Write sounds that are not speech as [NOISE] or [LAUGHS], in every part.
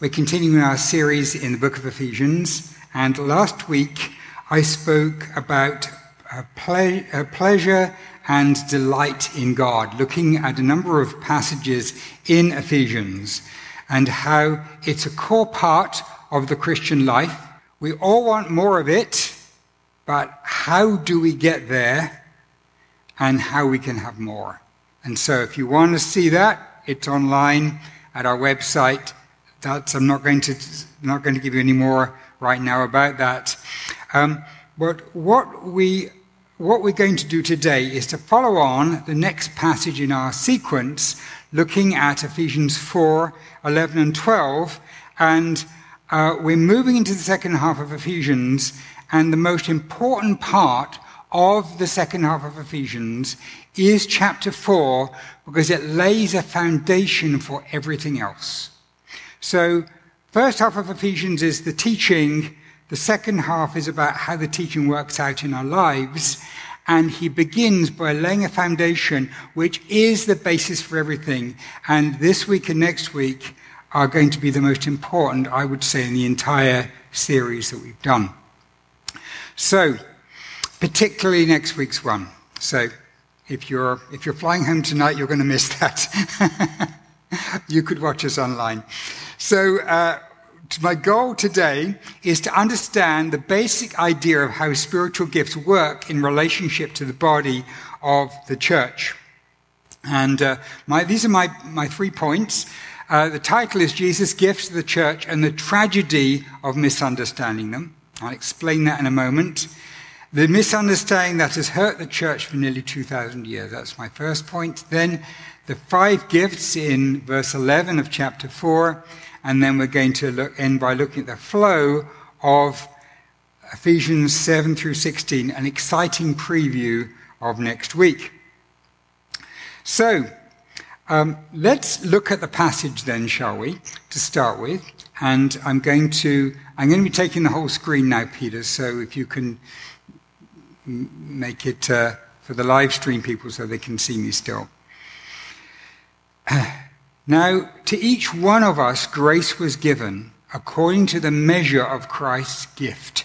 We're continuing our series in the book of Ephesians, and last week I spoke about uh, ple- uh, pleasure and delight in God, looking at a number of passages in Ephesians and how it's a core part of the Christian life. We all want more of it, but how do we get there and how we can have more? And so if you want to see that, it's online at our website. That's, I'm not going to, not going to give you any more right now about that. Um, but what we what we're going to do today is to follow on the next passage in our sequence, looking at Ephesians 4, 11 and 12. And uh, we're moving into the second half of Ephesians, and the most important part of the second half of Ephesians is chapter 4 because it lays a foundation for everything else. So, first half of Ephesians is the teaching. The second half is about how the teaching works out in our lives. And he begins by laying a foundation which is the basis for everything. And this week and next week are going to be the most important, I would say, in the entire series that we've done. So, particularly next week's one. So, if you're, if you're flying home tonight, you're going to miss that. [LAUGHS] you could watch us online. So, uh, my goal today is to understand the basic idea of how spiritual gifts work in relationship to the body of the church. And uh, my, these are my, my three points. Uh, the title is Jesus' Gifts to the Church and the Tragedy of Misunderstanding Them. I'll explain that in a moment. The misunderstanding that has hurt the church for nearly 2,000 years. That's my first point. Then the five gifts in verse 11 of chapter 4. And then we're going to look, end by looking at the flow of Ephesians 7 through 16, an exciting preview of next week. So, um, let's look at the passage then, shall we, to start with. And I'm going to, I'm going to be taking the whole screen now, Peter, so if you can make it uh, for the live stream people so they can see me still. [SIGHS] Now, to each one of us, grace was given according to the measure of Christ's gift.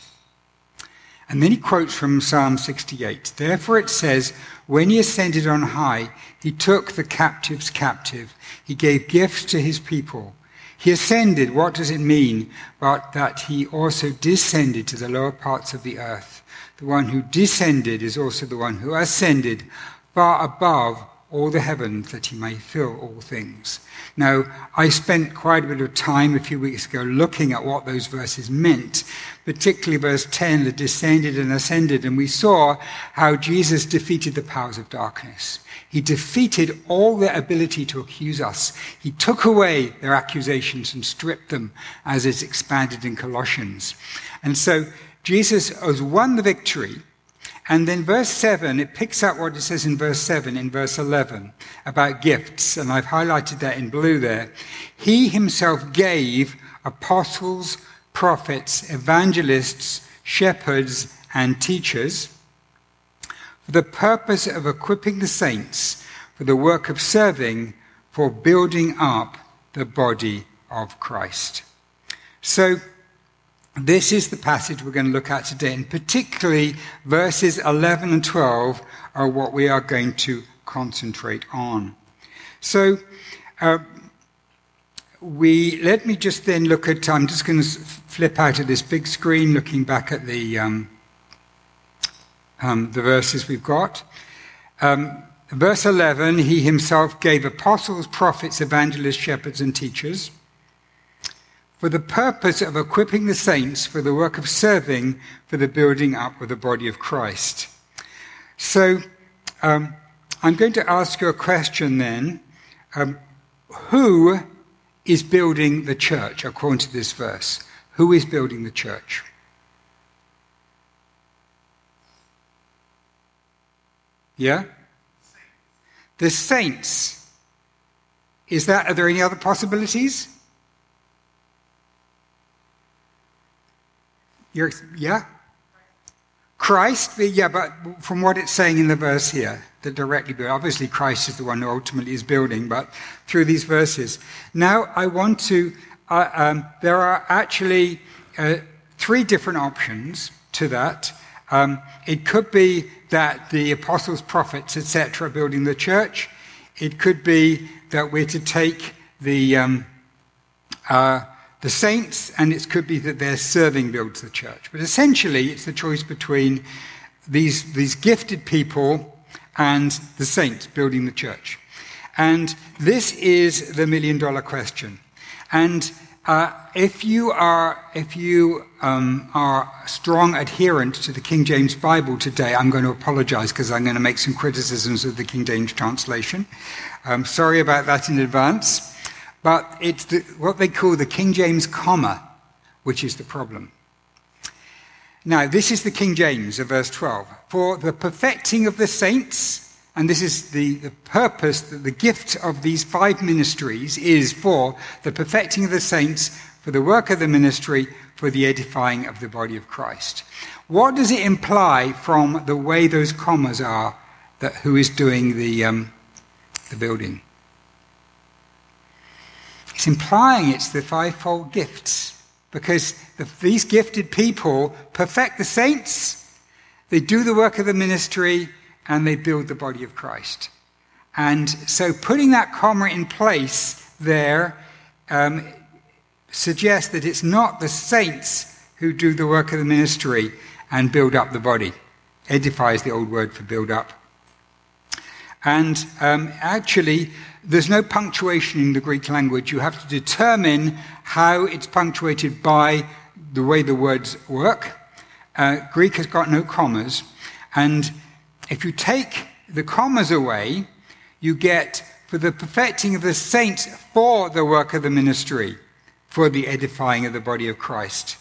And then he quotes from Psalm 68. Therefore it says, When he ascended on high, he took the captives captive. He gave gifts to his people. He ascended, what does it mean? But that he also descended to the lower parts of the earth. The one who descended is also the one who ascended far above all the heavens that he may fill all things. Now, I spent quite a bit of time a few weeks ago looking at what those verses meant, particularly verse 10, the descended and ascended, and we saw how Jesus defeated the powers of darkness. He defeated all their ability to accuse us. He took away their accusations and stripped them, as is expanded in Colossians. And so Jesus has won the victory. And then verse 7, it picks up what it says in verse 7 in verse 11 about gifts. And I've highlighted that in blue there. He himself gave apostles, prophets, evangelists, shepherds, and teachers for the purpose of equipping the saints for the work of serving, for building up the body of Christ. So, this is the passage we're going to look at today, and particularly verses 11 and 12 are what we are going to concentrate on. So, uh, we let me just then look at. I'm just going to flip out of this big screen, looking back at the um, um, the verses we've got. Um, verse 11: He himself gave apostles, prophets, evangelists, shepherds, and teachers for the purpose of equipping the saints for the work of serving for the building up of the body of Christ. So, um, I'm going to ask you a question then. Um, who is building the church according to this verse? Who is building the church? Yeah? The saints. Is that, are there any other possibilities? You're, yeah? Christ, yeah, but from what it's saying in the verse here, that directly, obviously Christ is the one who ultimately is building, but through these verses. Now I want to uh, um, there are actually uh, three different options to that. Um, it could be that the apostles, prophets, etc., are building the church. It could be that we're to take the, um, uh, the saints, and it could be that their serving builds the church. But essentially, it's the choice between these, these gifted people and the saints building the church. And this is the million dollar question. And uh, if you are, if you um, are a strong adherent to the King James Bible today, I'm going to apologize because I'm going to make some criticisms of the King James translation. I'm sorry about that in advance. But it's the, what they call the King James comma, which is the problem. Now, this is the King James of verse 12. For the perfecting of the saints, and this is the, the purpose, that the gift of these five ministries is for the perfecting of the saints, for the work of the ministry, for the edifying of the body of Christ. What does it imply from the way those commas are that who is doing the, um, the building? It's implying it's the fivefold gifts because the, these gifted people perfect the saints, they do the work of the ministry, and they build the body of Christ. And so putting that comma in place there um, suggests that it's not the saints who do the work of the ministry and build up the body. Edifies the old word for build up. And um, actually, there's no punctuation in the Greek language. You have to determine how it's punctuated by the way the words work. Uh, Greek has got no commas. And if you take the commas away, you get for the perfecting of the saints for the work of the ministry, for the edifying of the body of Christ.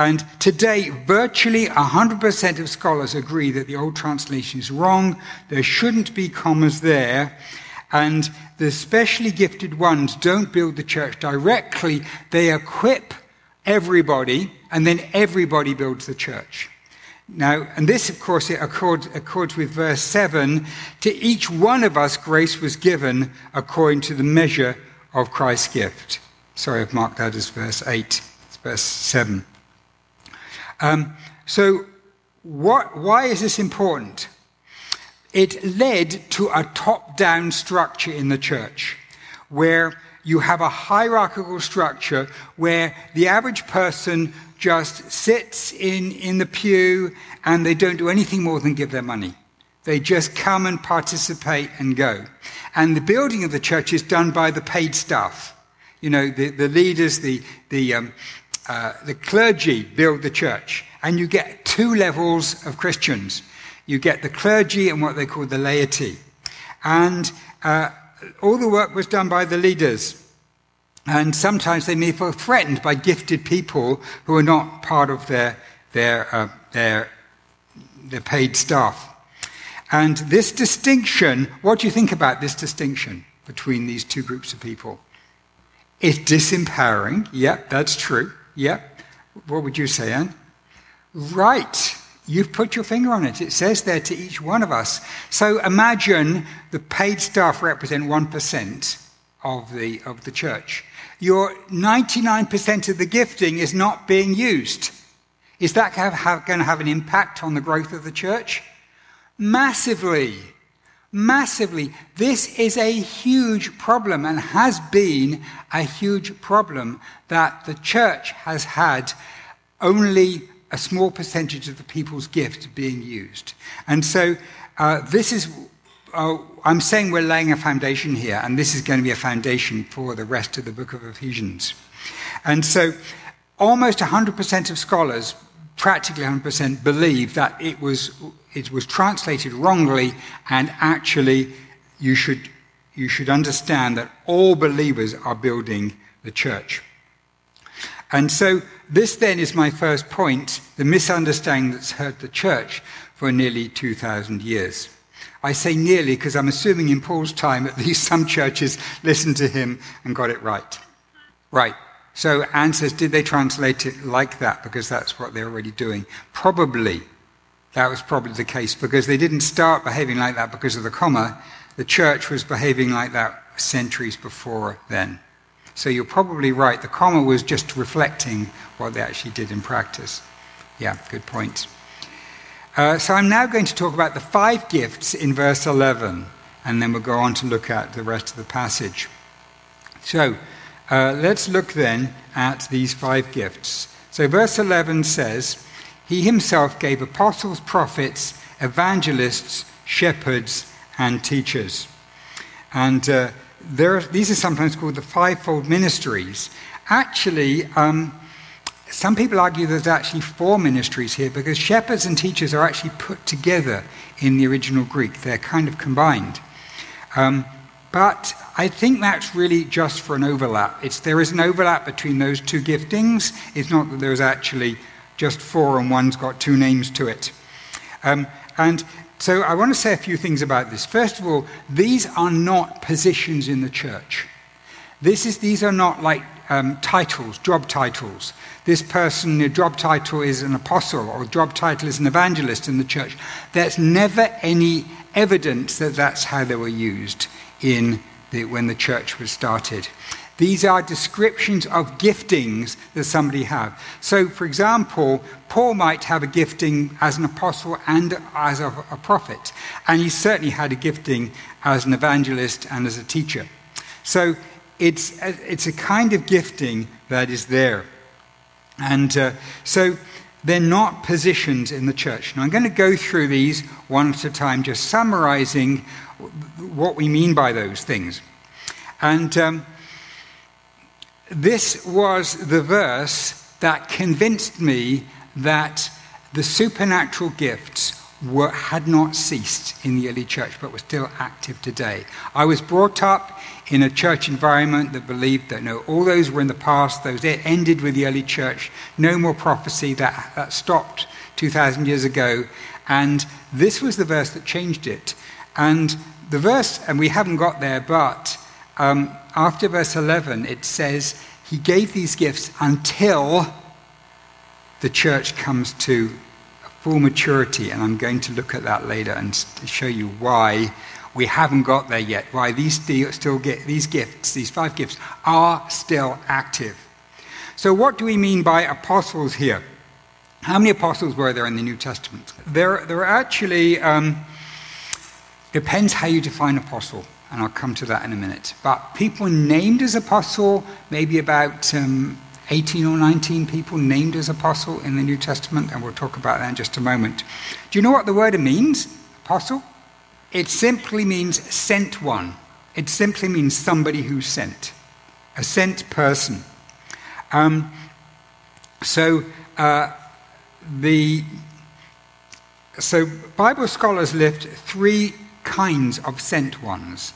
And today, virtually 100% of scholars agree that the old translation is wrong. There shouldn't be commas there. And the specially gifted ones don't build the church directly, they equip everybody, and then everybody builds the church. Now, and this, of course, it accords, accords, with verse 7 to each one of us grace was given according to the measure of Christ's gift. Sorry, I've marked that as verse 8. It's verse 7. Um, so, what, why is this important? It led to a top down structure in the church where you have a hierarchical structure where the average person just sits in, in the pew and they don't do anything more than give their money. They just come and participate and go. And the building of the church is done by the paid staff. You know, the, the leaders, the, the, um, uh, the clergy build the church. And you get two levels of Christians. You get the clergy and what they call the laity. And uh, all the work was done by the leaders. And sometimes they may feel threatened by gifted people who are not part of their, their, uh, their, their paid staff. And this distinction, what do you think about this distinction between these two groups of people? It's disempowering. Yep, that's true. Yep. What would you say, Anne? Right. You've put your finger on it. It says there to each one of us. So imagine the paid staff represent 1% of the, of the church your 99% of the gifting is not being used. Is that going to have an impact on the growth of the church? Massively. Massively. This is a huge problem and has been a huge problem that the church has had only a small percentage of the people's gift being used. And so uh, this is oh, I'm saying we're laying a foundation here, and this is going to be a foundation for the rest of the book of Ephesians. And so, almost 100% of scholars, practically 100%, believe that it was, it was translated wrongly, and actually, you should, you should understand that all believers are building the church. And so, this then is my first point the misunderstanding that's hurt the church for nearly 2,000 years. I say nearly because I'm assuming in Paul's time, at least some churches listened to him and got it right. Right. So Anne says, did they translate it like that because that's what they're already doing? Probably. That was probably the case because they didn't start behaving like that because of the comma. The church was behaving like that centuries before then. So you're probably right. The comma was just reflecting what they actually did in practice. Yeah, good point. Uh, so I'm now going to talk about the five gifts in verse 11, and then we'll go on to look at the rest of the passage. So uh, let's look then at these five gifts. So verse 11 says, He himself gave apostles, prophets, evangelists, shepherds, and teachers. And uh, there, these are sometimes called the fivefold ministries. Actually, um, some people argue there's actually four ministries here because shepherds and teachers are actually put together in the original Greek. They're kind of combined. Um, but I think that's really just for an overlap. It's, there is an overlap between those two giftings. It's not that there's actually just four and one's got two names to it. Um, and so I want to say a few things about this. First of all, these are not positions in the church. This is, these are not like um, titles, job titles. This person, the job title is an apostle, or job title is an evangelist in the church. There's never any evidence that that's how they were used in the, when the church was started. These are descriptions of giftings that somebody have. So, for example, Paul might have a gifting as an apostle and as a, a prophet, and he certainly had a gifting as an evangelist and as a teacher. So, it's a, it's a kind of gifting that is there. And uh, so, they're not positions in the church. Now, I'm going to go through these one at a time, just summarizing what we mean by those things. And um, this was the verse that convinced me that the supernatural gifts were, had not ceased in the early church, but were still active today. I was brought up in a church environment that believed that no, all those were in the past, those ended with the early church, no more prophecy, that, that stopped 2,000 years ago. And this was the verse that changed it. And the verse, and we haven't got there, but um, after verse 11, it says, He gave these gifts until the church comes to full maturity. And I'm going to look at that later and show you why we haven't got there yet, why these still get these gifts, these five gifts, are still active. So, what do we mean by apostles here? How many apostles were there in the New Testament? There, there are actually, um, depends how you define apostle and I'll come to that in a minute. But people named as apostle, maybe about um, 18 or 19 people named as apostle in the New Testament, and we'll talk about that in just a moment. Do you know what the word means, apostle? It simply means sent one. It simply means somebody who's sent, a sent person. Um, so uh, the so Bible scholars lift three kinds of sent ones.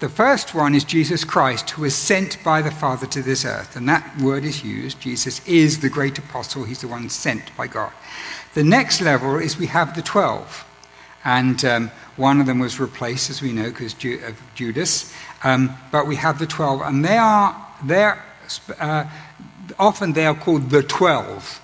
The first one is Jesus Christ, who was sent by the Father to this earth. And that word is used. Jesus is the great apostle, he's the one sent by God. The next level is we have the 12. And um, one of them was replaced, as we know, because Ju- of Judas. Um, but we have the 12. And they are, they're, uh, often they are called the 12.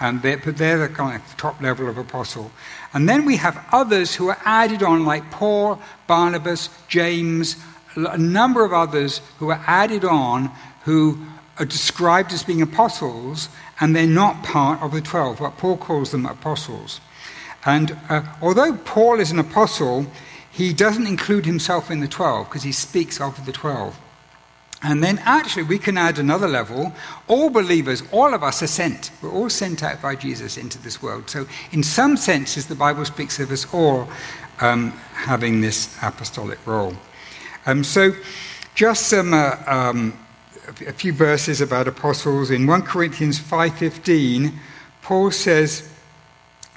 And they're, but they're the kind of top level of apostle. And then we have others who are added on, like Paul, Barnabas, James, a number of others who are added on who are described as being apostles, and they're not part of the 12, but Paul calls them apostles. And uh, although Paul is an apostle, he doesn't include himself in the 12 because he speaks of the 12. And then actually, we can add another level. All believers, all of us are sent. We're all sent out by Jesus into this world. So, in some senses, the Bible speaks of us all um, having this apostolic role. Um, so, just some uh, um, a few verses about apostles in 1 Corinthians 5:15. Paul says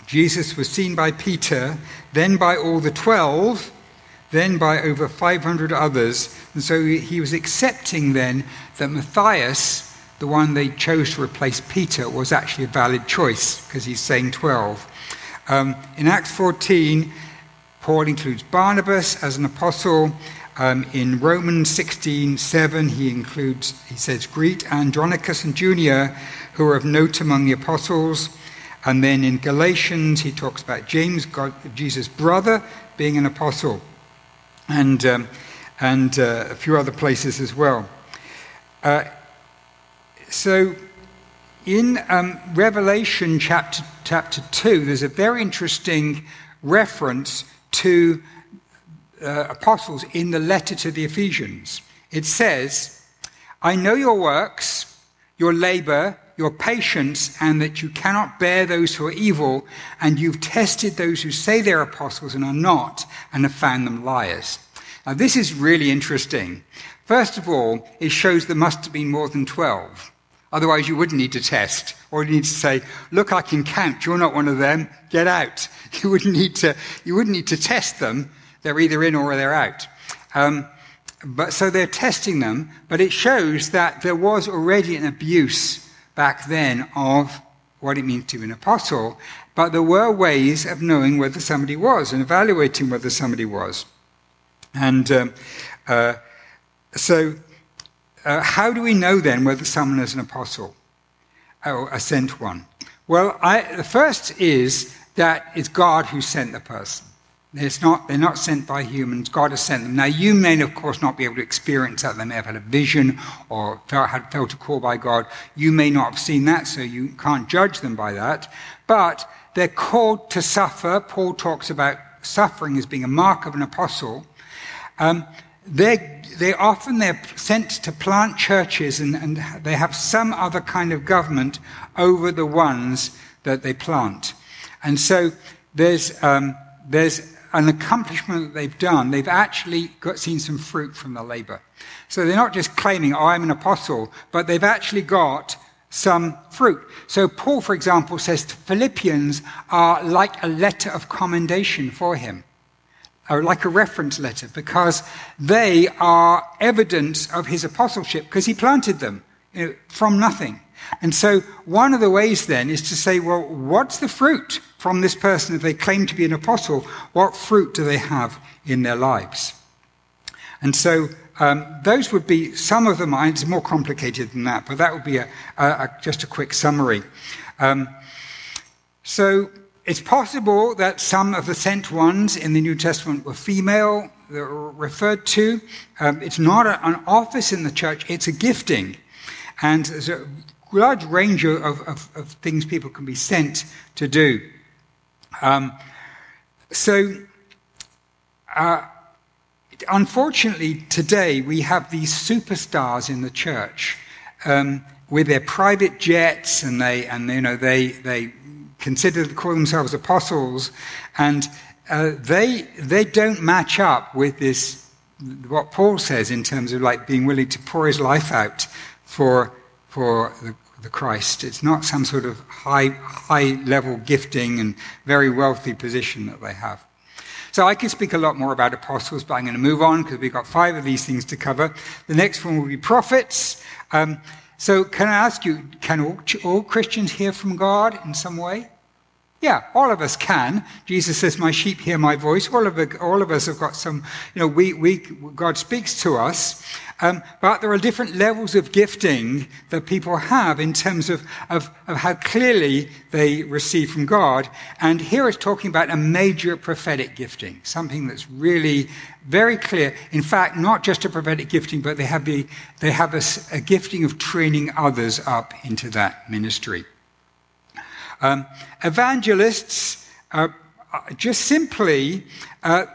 Jesus was seen by Peter, then by all the twelve, then by over 500 others, and so he was accepting then that Matthias, the one they chose to replace Peter, was actually a valid choice because he's saying 12. Um, in Acts 14, Paul includes Barnabas as an apostle. Um, in Romans 16:7, he includes, he says, greet Andronicus and Junia, who are of note among the apostles. And then in Galatians, he talks about James, God, Jesus' brother, being an apostle, and um, and uh, a few other places as well. Uh, so in um, Revelation chapter, chapter 2, there's a very interesting reference to uh, apostles in the letter to the Ephesians. It says, I know your works, your labor, your patience, and that you cannot bear those who are evil, and you've tested those who say they're apostles and are not, and have found them liars. Now, this is really interesting. First of all, it shows there must have been more than 12. Otherwise, you wouldn't need to test. Or you need to say, look, I can count. You're not one of them. Get out. [LAUGHS] You wouldn't need to, you wouldn't need to test them. They're either in or they're out. Um, but so they're testing them, but it shows that there was already an abuse back then of what it means to be an apostle, but there were ways of knowing whether somebody was and evaluating whether somebody was. And um, uh, so, uh, how do we know then whether someone is an apostle or a sent one? Well, I, the first is that it's God who sent the person. It's not, they're not sent by humans. God has sent them. Now, you may, of course, not be able to experience that. They may have had a vision or felt, had felt a call by God. You may not have seen that, so you can't judge them by that. But they're called to suffer. Paul talks about suffering as being a mark of an apostle. Um, they they often they're sent to plant churches and, and they have some other kind of government over the ones that they plant. And so there's, um, there's an accomplishment that they've done, they've actually got, seen some fruit from the labor. So they're not just claiming, oh, I'm an apostle, but they've actually got some fruit. So Paul, for example, says Philippians are like a letter of commendation for him, or like a reference letter, because they are evidence of his apostleship, because he planted them you know, from nothing. And so one of the ways then is to say, well, what's the fruit from this person if they claim to be an apostle? What fruit do they have in their lives? And so um, those would be some of them. It's more complicated than that, but that would be a, a, a, just a quick summary. Um, so it's possible that some of the sent ones in the New Testament were female, that were referred to. Um, it's not a, an office in the church, it's a gifting. And large range of, of, of things people can be sent to do. Um, so, uh, unfortunately, today we have these superstars in the church um, with their private jets, and they and you know they they consider call themselves apostles, and uh, they they don't match up with this what Paul says in terms of like being willing to pour his life out for for the, the Christ. It's not some sort of high, high level gifting and very wealthy position that they have. So I could speak a lot more about apostles, but I'm going to move on because we've got five of these things to cover. The next one will be prophets. Um, so can I ask you, can all, all Christians hear from God in some way? Yeah, all of us can. Jesus says, My sheep hear my voice. All of, all of us have got some, you know, we, we, God speaks to us. Um, but there are different levels of gifting that people have in terms of, of, of how clearly they receive from God. And here it's talking about a major prophetic gifting, something that's really very clear. In fact, not just a prophetic gifting, but they have, the, they have a, a gifting of training others up into that ministry. Um, evangelists are just simply uh,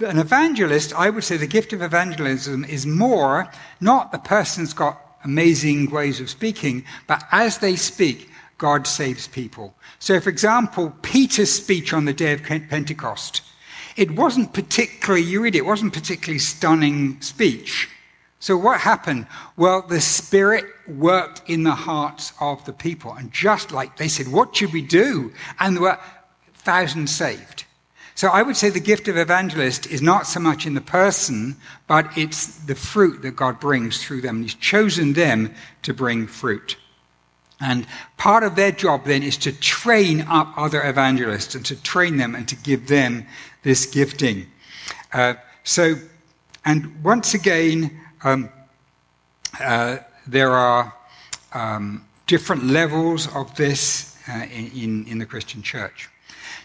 an evangelist, I would say the gift of evangelism is more not the person's got amazing ways of speaking, but as they speak, God saves people. So, for example, Peter's speech on the day of Pentecost, it wasn't particularly, you read it, it wasn't particularly stunning speech. So, what happened? Well, the Spirit worked in the hearts of the people. And just like they said, What should we do? And there were thousands saved. So, I would say the gift of evangelist is not so much in the person, but it's the fruit that God brings through them. He's chosen them to bring fruit. And part of their job then is to train up other evangelists and to train them and to give them this gifting. Uh, so, and once again, um, uh, there are um, different levels of this uh, in, in the Christian church.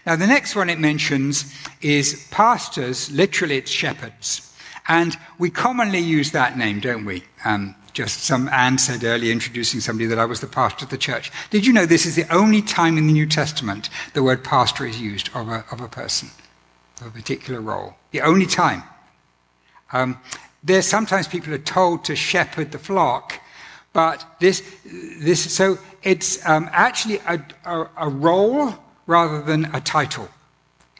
Now, the next one it mentions is pastors, literally, it's shepherds. And we commonly use that name, don't we? Um, just some Anne said earlier, introducing somebody, that I was the pastor of the church. Did you know this is the only time in the New Testament the word pastor is used of a, of a person, of a particular role? The only time. Um, there's sometimes people are told to shepherd the flock, but this, this so it's um, actually a, a, a role rather than a title.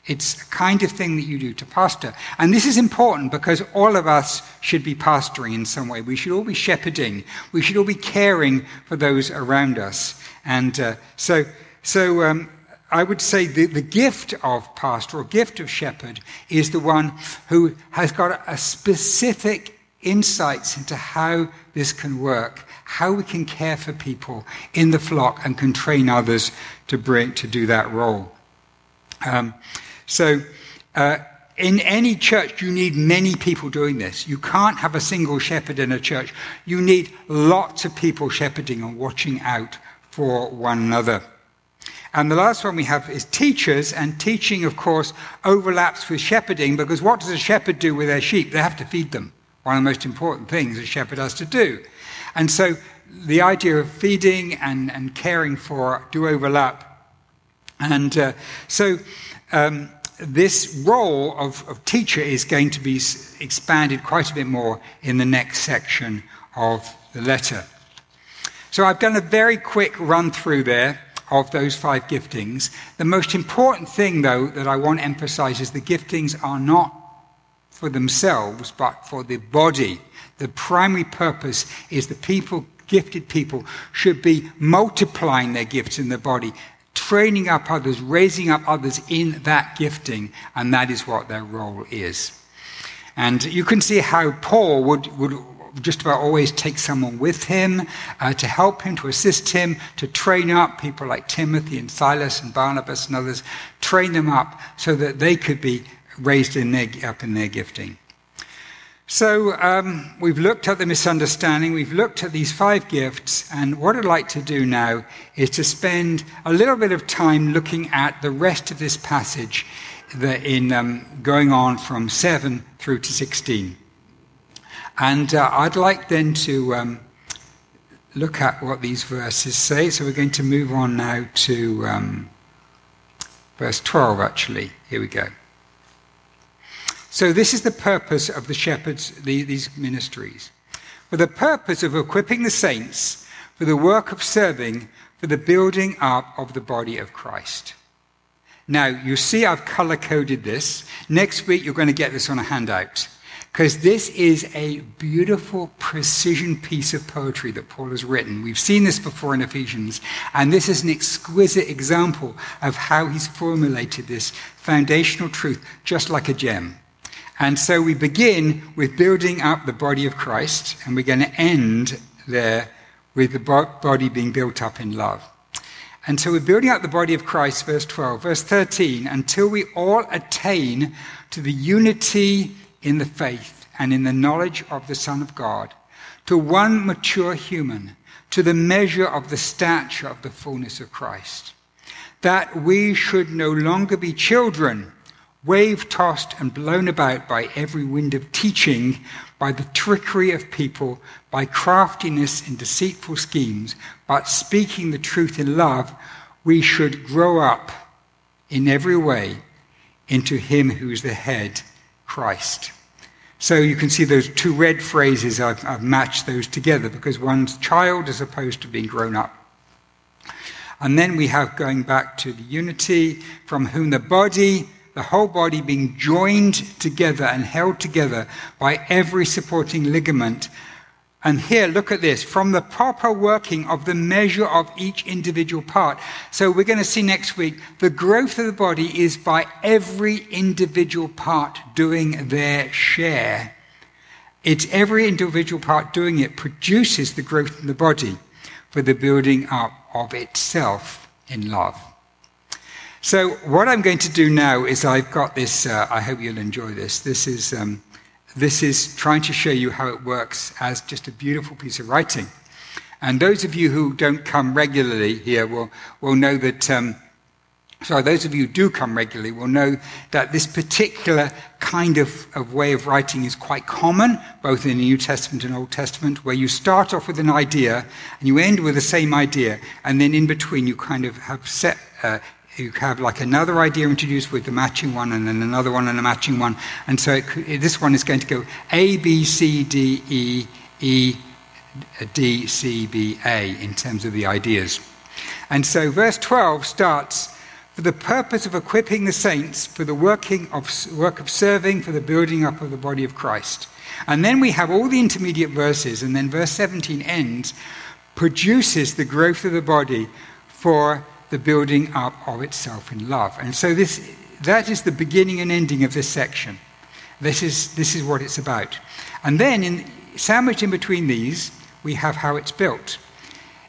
It's a kind of thing that you do to pastor. And this is important because all of us should be pastoring in some way. We should all be shepherding. We should all be caring for those around us. And uh, so, so um, I would say the, the gift of pastor or gift of shepherd is the one who has got a specific insights into how this can work, how we can care for people in the flock and can train others to bring to do that role. Um, so, uh, in any church, you need many people doing this. You can't have a single shepherd in a church. You need lots of people shepherding and watching out for one another. And the last one we have is teachers, and teaching, of course, overlaps with shepherding because what does a shepherd do with their sheep? They have to feed them. One of the most important things a shepherd has to do. And so the idea of feeding and, and caring for do overlap. And uh, so um, this role of, of teacher is going to be expanded quite a bit more in the next section of the letter. So I've done a very quick run through there of those five giftings. The most important thing, though, that I want to emphasize is the giftings are not for themselves, but for the body. The primary purpose is the people, gifted people, should be multiplying their gifts in the body, training up others, raising up others in that gifting, and that is what their role is. And you can see how Paul would, would just about always take someone with him uh, to help him, to assist him, to train up people like Timothy and Silas and Barnabas and others, train them up so that they could be raised in their, up in their gifting. So um, we've looked at the misunderstanding, we've looked at these five gifts, and what I'd like to do now is to spend a little bit of time looking at the rest of this passage in um, going on from 7 through to 16. And uh, I'd like then to um, look at what these verses say. So we're going to move on now to um, verse 12, actually. Here we go. So, this is the purpose of the shepherds, the, these ministries. For the purpose of equipping the saints for the work of serving, for the building up of the body of Christ. Now, you see, I've color coded this. Next week, you're going to get this on a handout. Because this is a beautiful precision piece of poetry that Paul has written. We've seen this before in Ephesians, and this is an exquisite example of how he's formulated this foundational truth, just like a gem. And so we begin with building up the body of Christ, and we're going to end there with the body being built up in love. And so we're building up the body of Christ, verse 12. Verse 13, until we all attain to the unity in the faith and in the knowledge of the Son of God, to one mature human, to the measure of the stature of the fullness of Christ, that we should no longer be children wave tossed and blown about by every wind of teaching, by the trickery of people, by craftiness and deceitful schemes, but speaking the truth in love, we should grow up in every way into Him who is the head, Christ. So you can see those two red phrases, I've, I've matched those together because one's child as opposed to being grown up. And then we have going back to the unity from whom the body the whole body being joined together and held together by every supporting ligament. And here, look at this from the proper working of the measure of each individual part. So, we're going to see next week the growth of the body is by every individual part doing their share. It's every individual part doing it produces the growth in the body for the building up of itself in love. So, what I'm going to do now is I've got this, uh, I hope you'll enjoy this. This is, um, this is trying to show you how it works as just a beautiful piece of writing. And those of you who don't come regularly here will, will know that um, so those of you who do come regularly will know that this particular kind of, of, way of writing is quite common, both in the New Testament and Old Testament, where you start off with an idea and you end with the same idea, and then in between you kind of have set, uh, you have like another idea introduced with the matching one, and then another one and a matching one, and so it, this one is going to go A, B, C, D, E, E, D, C, B, A in terms of the ideas. And so verse 12 starts for the purpose of equipping the saints for the working of, work of serving for the building up of the body of Christ. And then we have all the intermediate verses, and then verse 17 ends, produces the growth of the body for the building up of itself in love. And so this, that is the beginning and ending of this section. This is, this is what it's about. And then, in, sandwiched in between these, we have how it's built.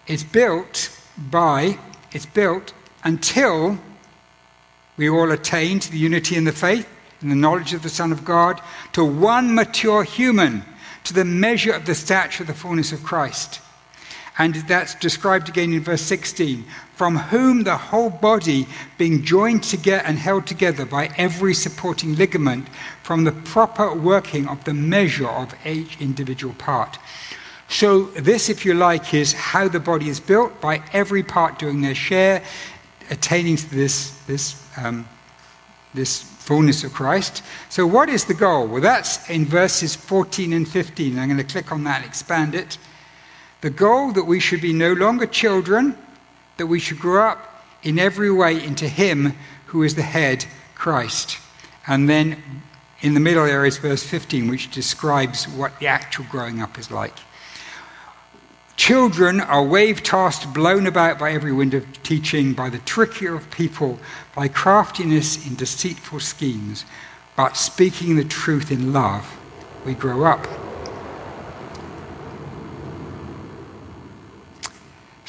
It's built by, it's built until we all attain to the unity in the faith and the knowledge of the Son of God, to one mature human, to the measure of the stature of the fullness of Christ. And that's described again in verse 16 from whom the whole body, being joined together and held together by every supporting ligament, from the proper working of the measure of each individual part. So, this, if you like, is how the body is built by every part doing their share, attaining to this, this um, this fullness of Christ. So, what is the goal? Well, that's in verses 14 and 15. I'm going to click on that and expand it. The goal that we should be no longer children, that we should grow up in every way into Him who is the head, Christ. And then in the middle there is verse 15, which describes what the actual growing up is like. Children are wave tossed, blown about by every wind of teaching, by the trickery of people, by craftiness in deceitful schemes. But speaking the truth in love, we grow up.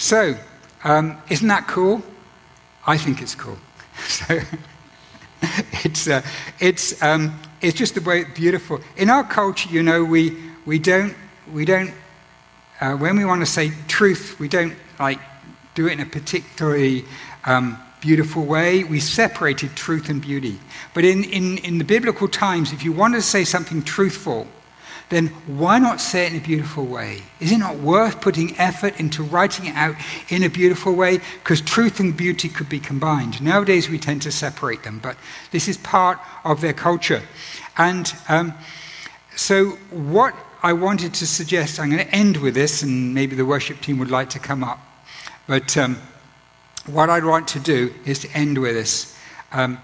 So, um, isn't that cool? I think it's cool. [LAUGHS] So, it's, uh, it's, um, it's just the way beautiful. In our culture, you know, we, we don't, we don't uh, when we want to say truth, we don't like do it in a particularly um, beautiful way. We separated truth and beauty. But in, in, in the biblical times, if you want to say something truthful, then why not say it in a beautiful way? Is it not worth putting effort into writing it out in a beautiful way? Because truth and beauty could be combined. Nowadays we tend to separate them, but this is part of their culture. And um, so, what I wanted to suggest, I'm going to end with this, and maybe the worship team would like to come up. But um, what I'd want to do is to end with this. Um,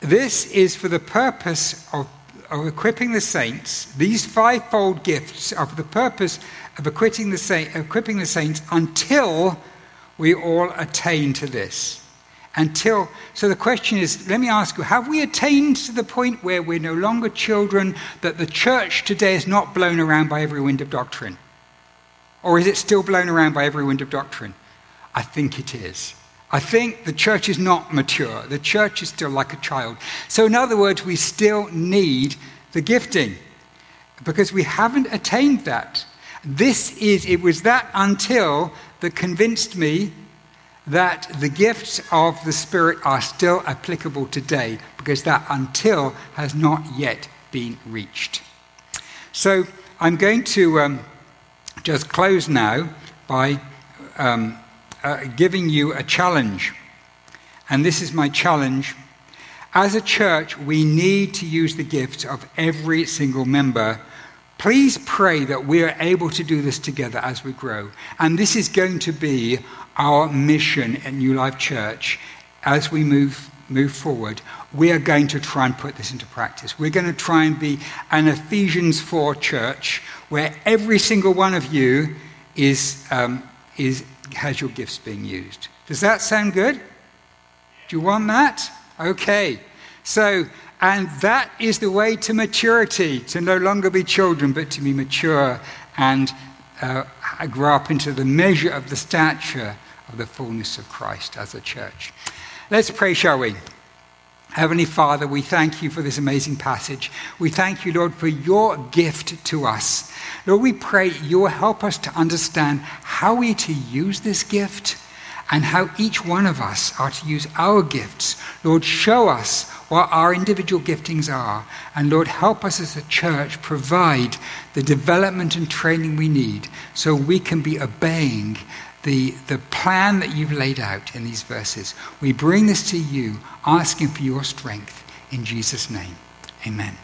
this is for the purpose of, of equipping the saints, these fivefold gifts are for the purpose of equipping the, equipping the saints until we all attain to this until. So the question is let me ask you, have we attained to the point where we're no longer children, that the church today is not blown around by every wind of doctrine? Or is it still blown around by every wind of doctrine? I think it is. I think the church is not mature. The church is still like a child. So, in other words, we still need the gifting because we haven't attained that. This is, it was that until that convinced me that the gifts of the Spirit are still applicable today because that until has not yet been reached. So I'm going to um, just close now by um, uh, giving you a challenge. And this is my challenge. As a church, we need to use the gifts of every single member. Please pray that we are able to do this together as we grow. And this is going to be our mission at New Life Church as we move move forward, we are going to try and put this into practice. We're going to try and be an Ephesians 4 church where every single one of you is, um, is, has your gifts being used. Does that sound good? Do you want that? Okay. So, and that is the way to maturity, to no longer be children, but to be mature and uh, grow up into the measure of the stature of the fullness of Christ as a church. Let's pray, shall we? Heavenly Father, we thank you for this amazing passage. We thank you, Lord, for your gift to us. Lord, we pray you will help us to understand how we to use this gift and how each one of us are to use our gifts. Lord, show us what our individual giftings are. And Lord, help us as a church provide the development and training we need so we can be obeying the, the plan that you've laid out in these verses. We bring this to you, asking for your strength in Jesus' name. Amen.